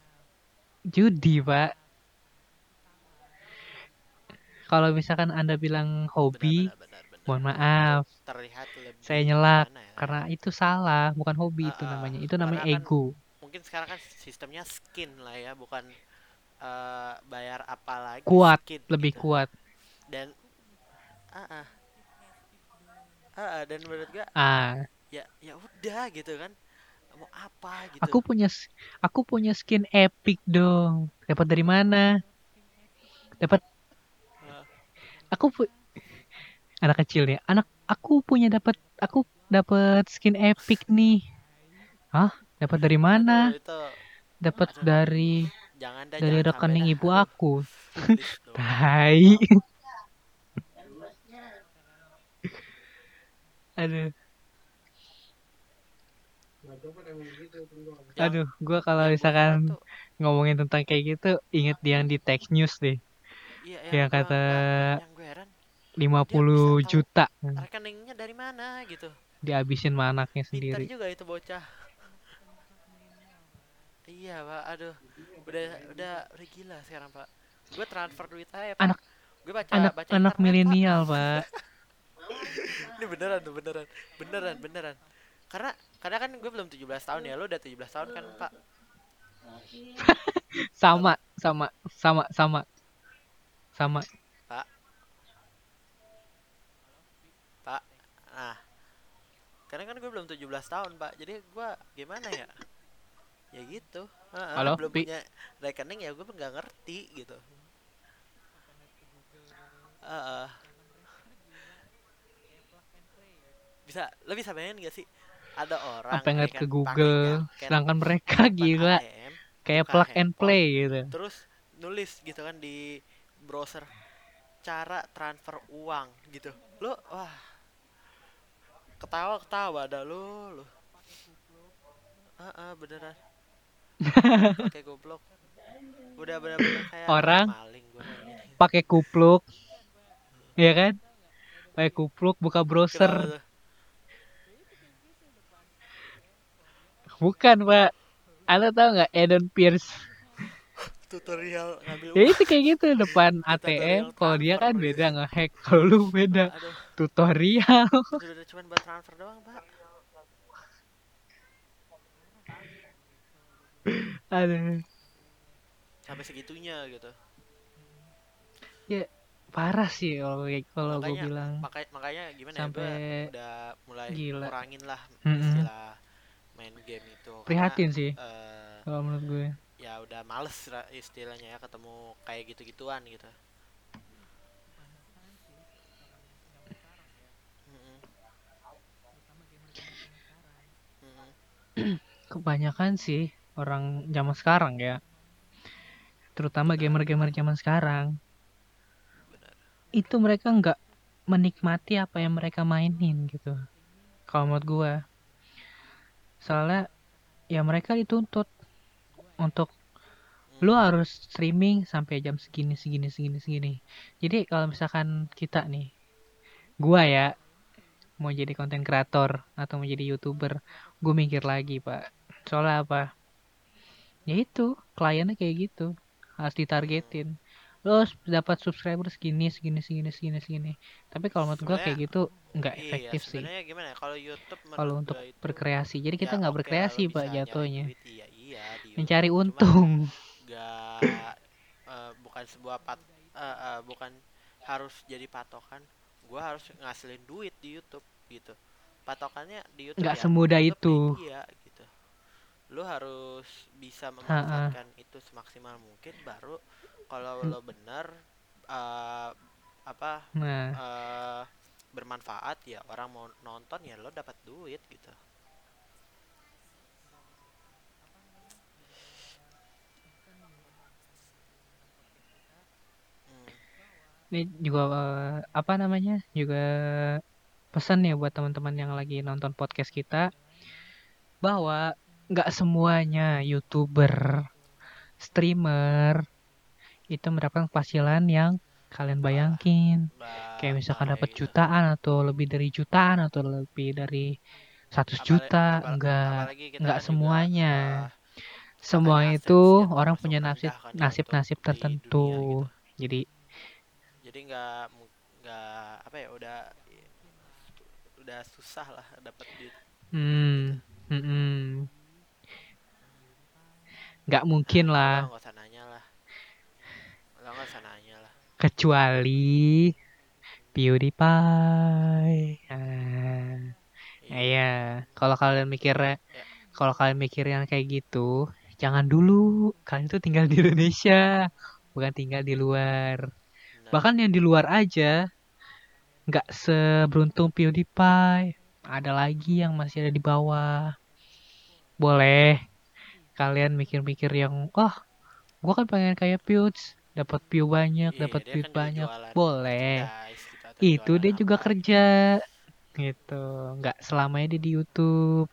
judi, Pak. Kalau misalkan Anda bilang hobi, benar, benar, benar. Mohon maaf, terlihat lebih saya nyelak ya? karena itu salah, bukan hobi itu Ah, ah. namanya. Itu namanya kan ego. mungkin sekarang kan sistemnya skin lah ya bukan eh, bayar apa lagi Kuat, skin Lebih gitu. kuat. dan ah ah. Ah, ah, dan menurut gua Ah, ya ya udah gitu kan mau apa gitu aku punya aku punya skin epic dong. Dapat dari mana? Dapat Ah, aku pu- anak kecil nih. Anak aku punya dapat aku dapat skin epic nih. Hah? Dapat dari mana? Dapat dari jangan dah dari jangan rekening dah. ibu Aduh, aku. Tai. Aduh, aduh, gua kalau misalkan ngomongin tentang kayak gitu, inget yang di Tech News deh, iya, yang kata nggak- yang heran 50 tahu. juta rekeningnya dari mana gitu. Dihabisin sama anaknya pintar sendiri. juga itu bocah. Iya pak. Aduh. Udah udah udah gila sekarang pak. Gue transfer duit aja pak. Anak- gue baca Anak baca anak milenial, Pak. ini beneran tuh beneran. Beneran beneran. Karena karena kan gue belum 17 tahun ya. Lo udah 17 tahun kan pak? Sama, sama, sama, sama. Sama. Nah karena kan gue belum 17 tahun pak. Jadi gue gimana ya? Ya gitu. Heeh, Halo, belum Pi? punya rekening ya gue nggak ngerti gitu. Heeh. bisa lo bisa bayangin gak sih? Ada orang Apa ngeliat ya ke Google, pakai sedangkan mereka gila. ATM, kayak plug and play gitu. terus nulis gitu kan di browser cara transfer uang gitu. Lo wah ketawa ketawa dah lo lo ah ah, beneran. Kayak goblok. Udah bener-bener kayak Orang Pakai kupluk. Ya kan? pakai kupluk buka browser. Bukan pak. Anda tahu nggak Eden Pierce Tutorial ngambil ya itu kayak gitu depan ATM kalau dia kan beda ngehack kalau lu beda Aduh, tutorial udah, cuman buat transfer doang, Pak. aduh Sampai segitunya gitu. parah sih kalau kalau gue bilang Makanya makanya gimana ya? sampai Gua udah mulai gila. kurangin lah istilah main game itu. Karena, prihatin sih eh, kalau menurut gue ya udah males istilahnya ya ketemu kayak gitu-gituan gitu. Kebanyakan sih orang zaman sekarang ya. Terutama gamer-gamer zaman sekarang. Benar. itu mereka nggak menikmati apa yang mereka mainin gitu. Kalau menurut gua. Soalnya ya mereka dituntut untuk lu harus streaming sampai jam segini segini segini segini. Jadi kalau misalkan kita nih gua ya mau jadi konten kreator atau mau jadi youtuber gue mikir lagi pak. Soalnya apa? Ya itu kliennya kayak gitu. Harus ditargetin. Lo dapat subscriber segini segini segini segini segini. Tapi kalau menurut gua kayak gitu nggak Iya, efektif sih. gimana ya? Kalau YouTube kalau menurut untuk gua itu berkreasi. Jadi kita ya nggak oke lah, berkreasi pak jatuhnya. duit, iya, iya, mencari Cuman untung nggak eh, bukan sebuah pat eh, eh, bukan harus jadi patokan gua harus ngasilin duit di YouTube gitu. Patokannya di YouTube nggak ya semudah itu. media gitu. Lu harus bisa memanfaatkan itu semaksimal mungkin baru kalau Hmm. lo bener eh, apa nah. eh, bermanfaat ya orang mau nonton ya lo dapat duit gitu ini juga eh, apa namanya juga pesan ya buat teman-teman yang lagi nonton podcast kita bahwa nggak semuanya youtuber streamer itu mendapatkan penghasilan yang kalian bayangin Ba- kayak misalkan dapat jutaan atau lebih dari jutaan atau lebih dari 100 Apalagi- juta apal- enggak apalagi kita nggak kan juga, semuanya. semua itu orang punya nasib ya nasib nasib tertentu dunia gitu. jadi jadi nggak nggak apa ya udah udah susah lah dapat duit. Hmm mm-mm. nggak mungkin lah. Nggak usah nanya lah. Nggak usah nanya lah. Kecuali PewDiePie. Nah, nah ya kalau kalian mikir Ya. kalau kalian mikir yang kayak gitu jangan dulu. Kalian tuh tinggal di Indonesia bukan tinggal di luar. Bahkan yang di luar aja nggak seberuntung PewDiePie. Ada lagi yang masih ada di bawah. Boleh kalian mikir-mikir yang oh gua kan pengen kayak Pewds. Dapat view banyak Iya, dapat duit kan juga banyak. boleh. atau itu dia juga apa. kerja. Gitu. Nggak selamanya dia di YouTube.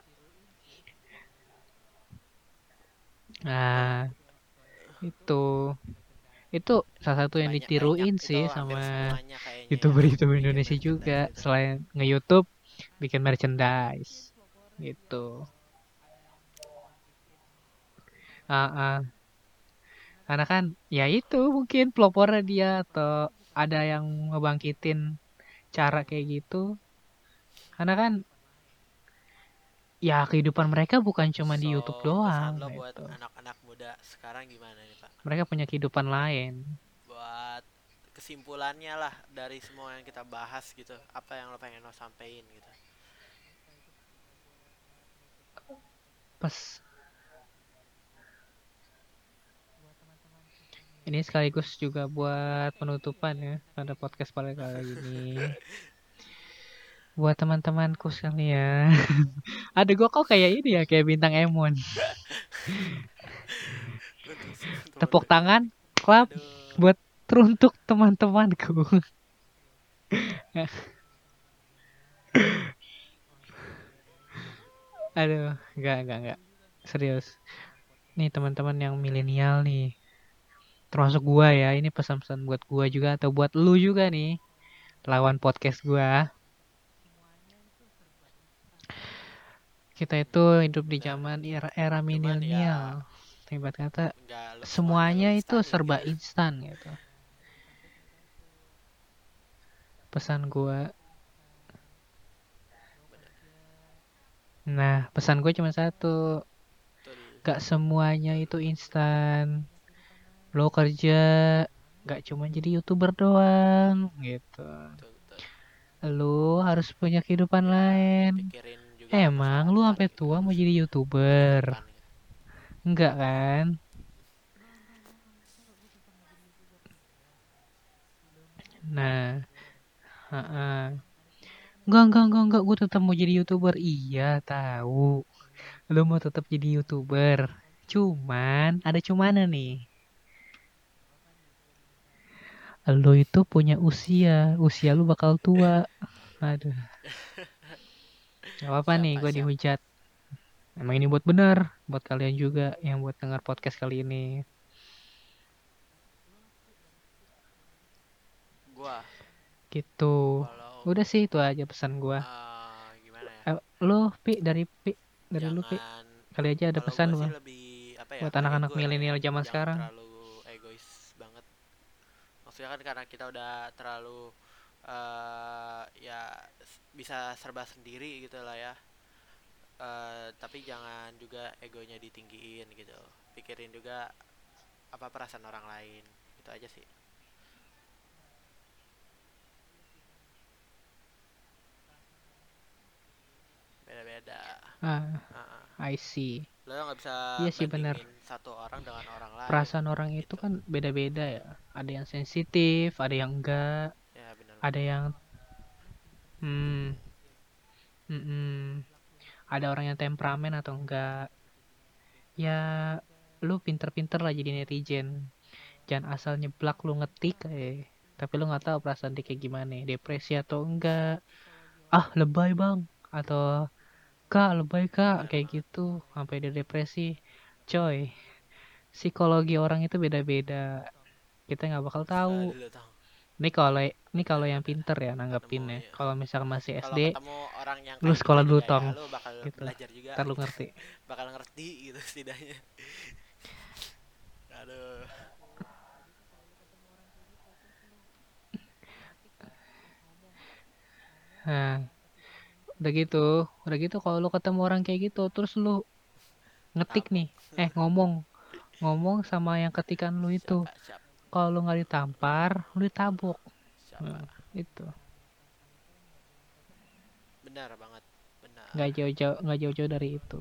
Nah itu itu salah satu yang Banyak- ditiruin banyak, sih itu hampir sama semuanya kayaknya youtuber yang youtuber bikin Indonesia merchandise juga gitu. selain nge YouTube bikin merchandise gitu ah ah. karena kan ya itu mungkin pelopornya dia atau ada yang ngebangkitin cara kayak gitu karena kan ya kehidupan mereka bukan cuma di So, YouTube pesan doang lo buat gitu. anak-anak muda sekarang gimana nih pak? Mereka punya kehidupan lain. Buat kesimpulannya lah dari semua yang kita bahas gitu. Apa yang lo pengen lo sampein gitu? Pas. Ini sekaligus juga buat penutupan ya pada podcast pada kali ini buat teman-temanku sekalian. Ada gua kok kayak ini ya kayak bintang Emon. Tepuk tangan klap buat teruntuk teman-temanku. Aduh enggak enggak enggak. Serius. Nih teman-teman yang milenial nih. Termasuk gua ya ini pesan-pesan buat gua juga atau buat lu juga nih. Lawan podcast gua. Kita itu hidup di zaman era era Cuman milenial. Hebat kata semuanya itu instan serba gitu. instan gitu. Pesan gua Nah, pesan gue cuma satu. Gak semuanya itu instan. Lo kerja gak cuma jadi youtuber doang gitu. Lo harus punya kehidupan lain. Pikirin Emang lu sampai tua mau jadi youtuber? Enggak kan? Nah, heeh. Enggak, enggak, enggak, enggak. Gue tetap mau jadi youtuber. Iya, tahu. Lu mau tetap jadi youtuber. Cuman, ada cuman nih. Lu itu punya usia. Usia lu bakal tua. Aduh. Gak apa-apa nih, gue dihujat. Emang ini buat bener. Buat kalian juga yang buat dengar podcast kali ini. Gua Gitu. kalau Udah sih itu aja pesan gua. eh, gimana ya? Eh, lu Pi dari Pi dari lu Pi Jangan kali aja ada pesan gua lebih apa ya? Buat anak-anak ya, milenial zaman jangan sekarang. terlalu egois banget. Maksudnya kan karena kita udah terlalu eh ya bisa serba sendiri gitu lah ya. Eh tapi jangan juga egonya ditinggiin gitu. Pikirin juga apa perasaan orang lain. Itu aja sih. Beda-beda. Ah, Heeh. I see. Lo nggak bisa Iya sih, benar. satu orang dengan orang lain. Perasaan orang itu gitu. kan beda-beda ya. Ada yang sensitif, ada yang enggak. Ada yang hmm mm-mm. ada orang yang temperamen atau enggak. Ya lu pinter-pinter lah jadi netizen. Jangan asal nyeblak lu ngetik eh tapi lu nggak tahu perasaan dia kayak gimana, depresi atau enggak. Ah, lebay, Bang. Atau Kak, lebay, Kak, kayak gitu sampai dia depresi. Coy, psikologi orang itu beda-beda. Kita nggak bakal tahu. Ini kalau ini kalau yang pinter ya nanggepinnya. iya. Kalau misalkan masih SD, orang yang lu sekolah dulu, Tong. ya, lu bakal Gitu. belajar juga. ntar lu ngerti. bakal ngerti gitu setidaknya. Aduh. Nah, udah gitu, udah gitu kalau lu ketemu orang kayak gitu, terus lu ngetik nih, eh ngomong, ngomong sama yang ketikan lu itu. Siapa? Siapa? Kalau lu nggak ditampar, lu ditabok. Siapa? Nah, itu. Benar banget. Benar. nggak jauh-jauh nggak jauh-jauh dari itu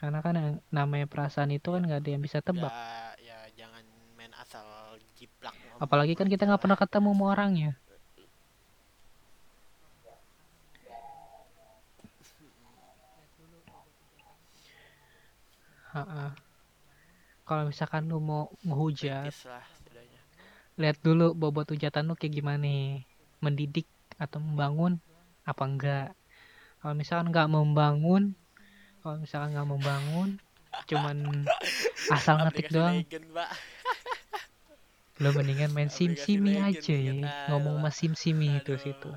karena kan yang namanya perasaan itu kan nggak ada yang bisa tebak Ya, ya jangan main asal jiplak apalagi kan kita nggak pernah ketemu sama orangnya Ha-ha. Kalau misalkan lu mau ngehujat Kritis lah setidaknya. lihat dulu bobot hujatan lu kayak gimana mendidik atau membangun apa enggak? Kalau misalkan nggak membangun kalau misalkan nggak membangun cuman asal ngetik doang. lo mendingan main sim simi aja ya. ngomong sama sim simi itu situ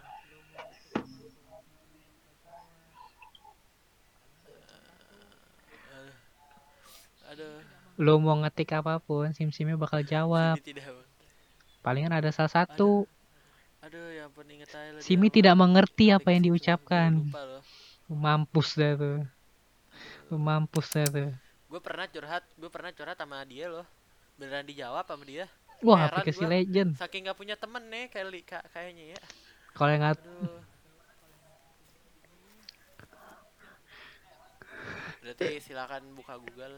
Aduh. Lo mau ngetik apa pun sim simnya bakal jawab tidak. Palingan ada salah satu Aduh, ya ampun inget aja lo simi tidak mengerti apa yang diucapkan lupa loh. Mampus dah tuh Lu mampus dah tuh Gue pernah curhat, gue pernah curhat sama dia loh. Beneran dijawab sama dia. wah Heran aplikasi gua. legend Saking gak punya temen nih kali ka- kayaknya ya. kalau yang Aduh. Berarti silakan buka Google.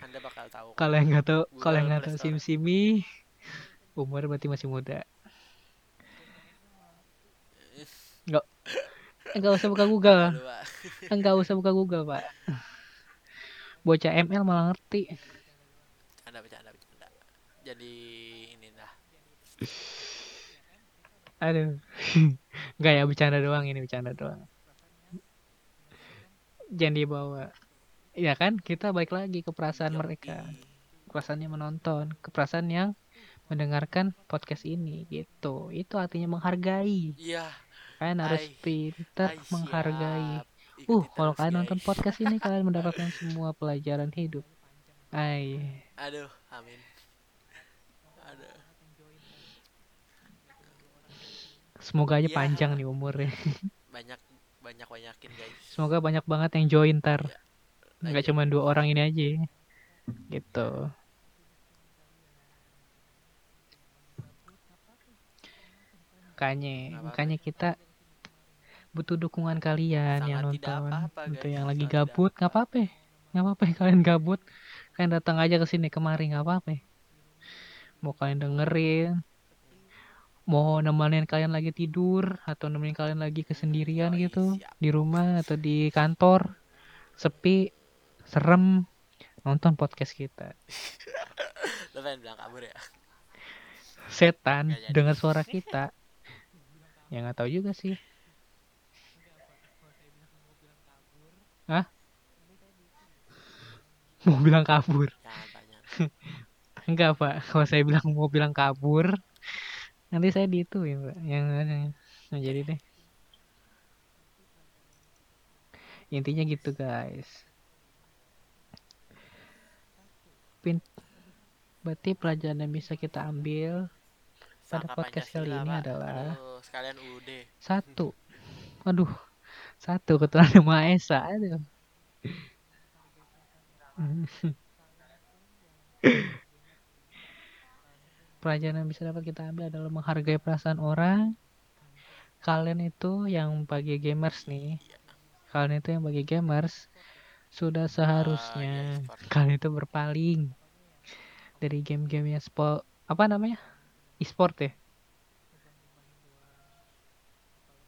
Anda bakal tahu. kalau yang nggak tahu kalau yang nggak tahu sim simi umur berarti masih muda nggak nggak usah buka Google Aduh, Pak. nggak usah buka Google pak bocah ML malah ngerti Bercanda, bercanda, bercanda. Jadi ini lah. aduh nggak ya bercanda doang ini bercanda doang jangan dibawa ya kan kita balik lagi ke perasaan mereka ke perasaan yang menonton ke perasaan yang mendengarkan podcast ini gitu. Itu artinya menghargai. Iya, Kalian harus Hai. pintar hai, menghargai. siap. Uh, kalau kalian guys. nonton podcast ini kalian mendapatkan semua pelajaran hidup. Ay, Aduh, amin. Aduh. semoga aja Iya. panjang nih umurnya. Banyak banyak banyakin guys. Semoga banyak banget yang join ntar. Iya. Nggak cuma dua orang ini aja. Gitu. Makanya, makanya kita butuh dukungan kalian yang Sangat tidak nonton. apa-apa, Untuk yang lagi gabut, nggak apa-apa. Nggak apa-apa kalian gabut. Kalian datang aja ke sini kemari nggak apa-apa. Mau kalian dengerin, mau nemenin kalian lagi tidur atau nemenin kalian lagi kesendirian gitu siap. di rumah atau di kantor sepi serem nonton podcast kita. Lo pengen bilang kabur ya? setan dengar suara kita. Ya nggak tahu juga sih. Hah? mau bilang kabur? Enggak pak. Kalau saya bilang mau bilang kabur nanti saya di itu ya pak yang yang jadi deh. Intinya gitu guys Pin berarti pelajaran yang bisa kita ambil Pada podcast kali ini Pak. adalah Aduh, sekalian UD. satu. Aduh satu keturunan yang Maha Esa aduh. Pelajaran yang bisa dapat kita ambil adalah menghargai perasaan orang. Kalian itu yang bagi gamers nih. Kalian itu yang bagi gamers sudah seharusnya. E-sport. kalian itu berpaling dari game-game yang sport apa namanya? E-sport ya.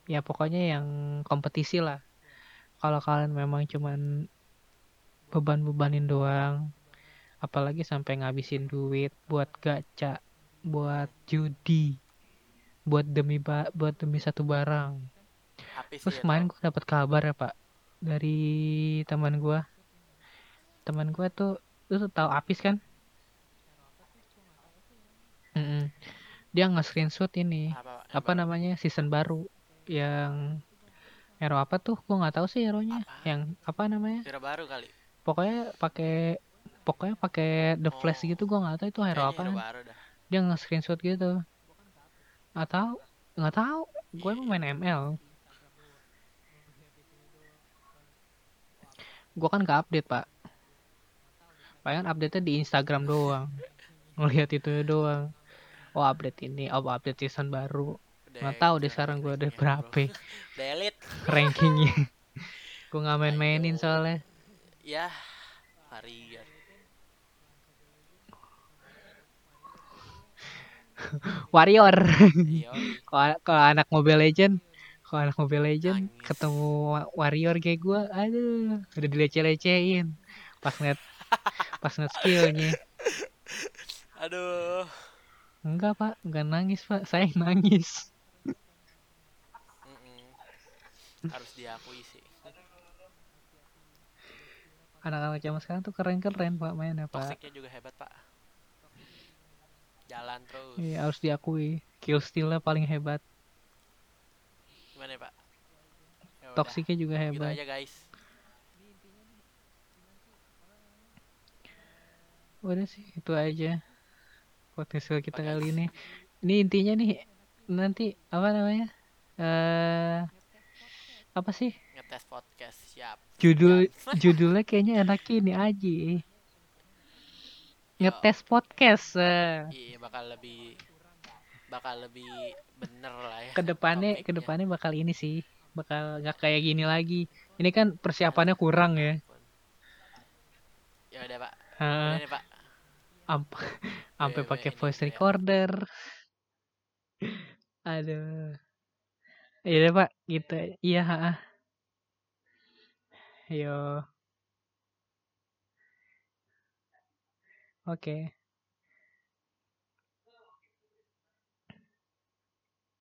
Ya pokoknya yang kompetisi lah. Kalau kalian memang cuman beban-bebanin doang apalagi sampai ngabisin duit buat gacha buat judi buat demi ba- buat demi satu barang. Habis terus ya, tau. gue dapat kabar ya pak dari teman gue teman gue tuh lu tuh tahu Apis kan? Mm-mm. dia nge-screenshot ini apa, namanya season baru yang hero apa tuh? Gue nggak tahu sih hero nya Apa? yang apa namanya? Hero baru kali. pokoknya pakai pokoknya pakai the flash Oh. gitu gue nggak tahu itu hero apa hero baru dah. dia nge-screenshot gitu. Nggak tahu nggak tahu. Gue emang main ML gue kan gak update pak. Palingan update nya di Instagram doang. Ngelihat itu doang. Oh update ini oh update season baru. Nggak tahu deh sekarang gue udah berapa. Delete. rankingnya. Gue nggak main-mainin soalnya. Ya. Warrior. Kalau kalau anak Mobile Legend kalau anak Mobile Legend Nangis. ketemu wa- warrior kayak gue aduh udah dilece-lecehin pas ngeliat pas ngeliat skillnya Aduh. enggak pak enggak nangis pak saya nangis. Harus diakui sih. anak-anak zaman sekarang tuh keren-keren pak mainnya pak Toksiknya juga hebat, Pak. Jalan terus. Iya, harus diakui kill stealnya paling hebat Gimana, Pak? Ya toksiknya juga Gitu hebat aja, guys. udah sih itu aja podcast kita Oke. kali ini ini intinya nih nanti apa namanya eh apa sih Ngetes podcast siap. judul Siap. judulnya kayaknya enak ini aja ngetes podcast eh. Iya, bakal lebih bakal lebih bener lah ya. ke depannya topiknya. ke depannya bakal ini sih bakal nggak kayak gini lagi ini kan persiapannya kurang ya Ya udah, Pak. Heeh, Udah Pak. amp- sampai Iya, pakai ini voice ya. recorder aduh iya deh pak gitu iya yo oke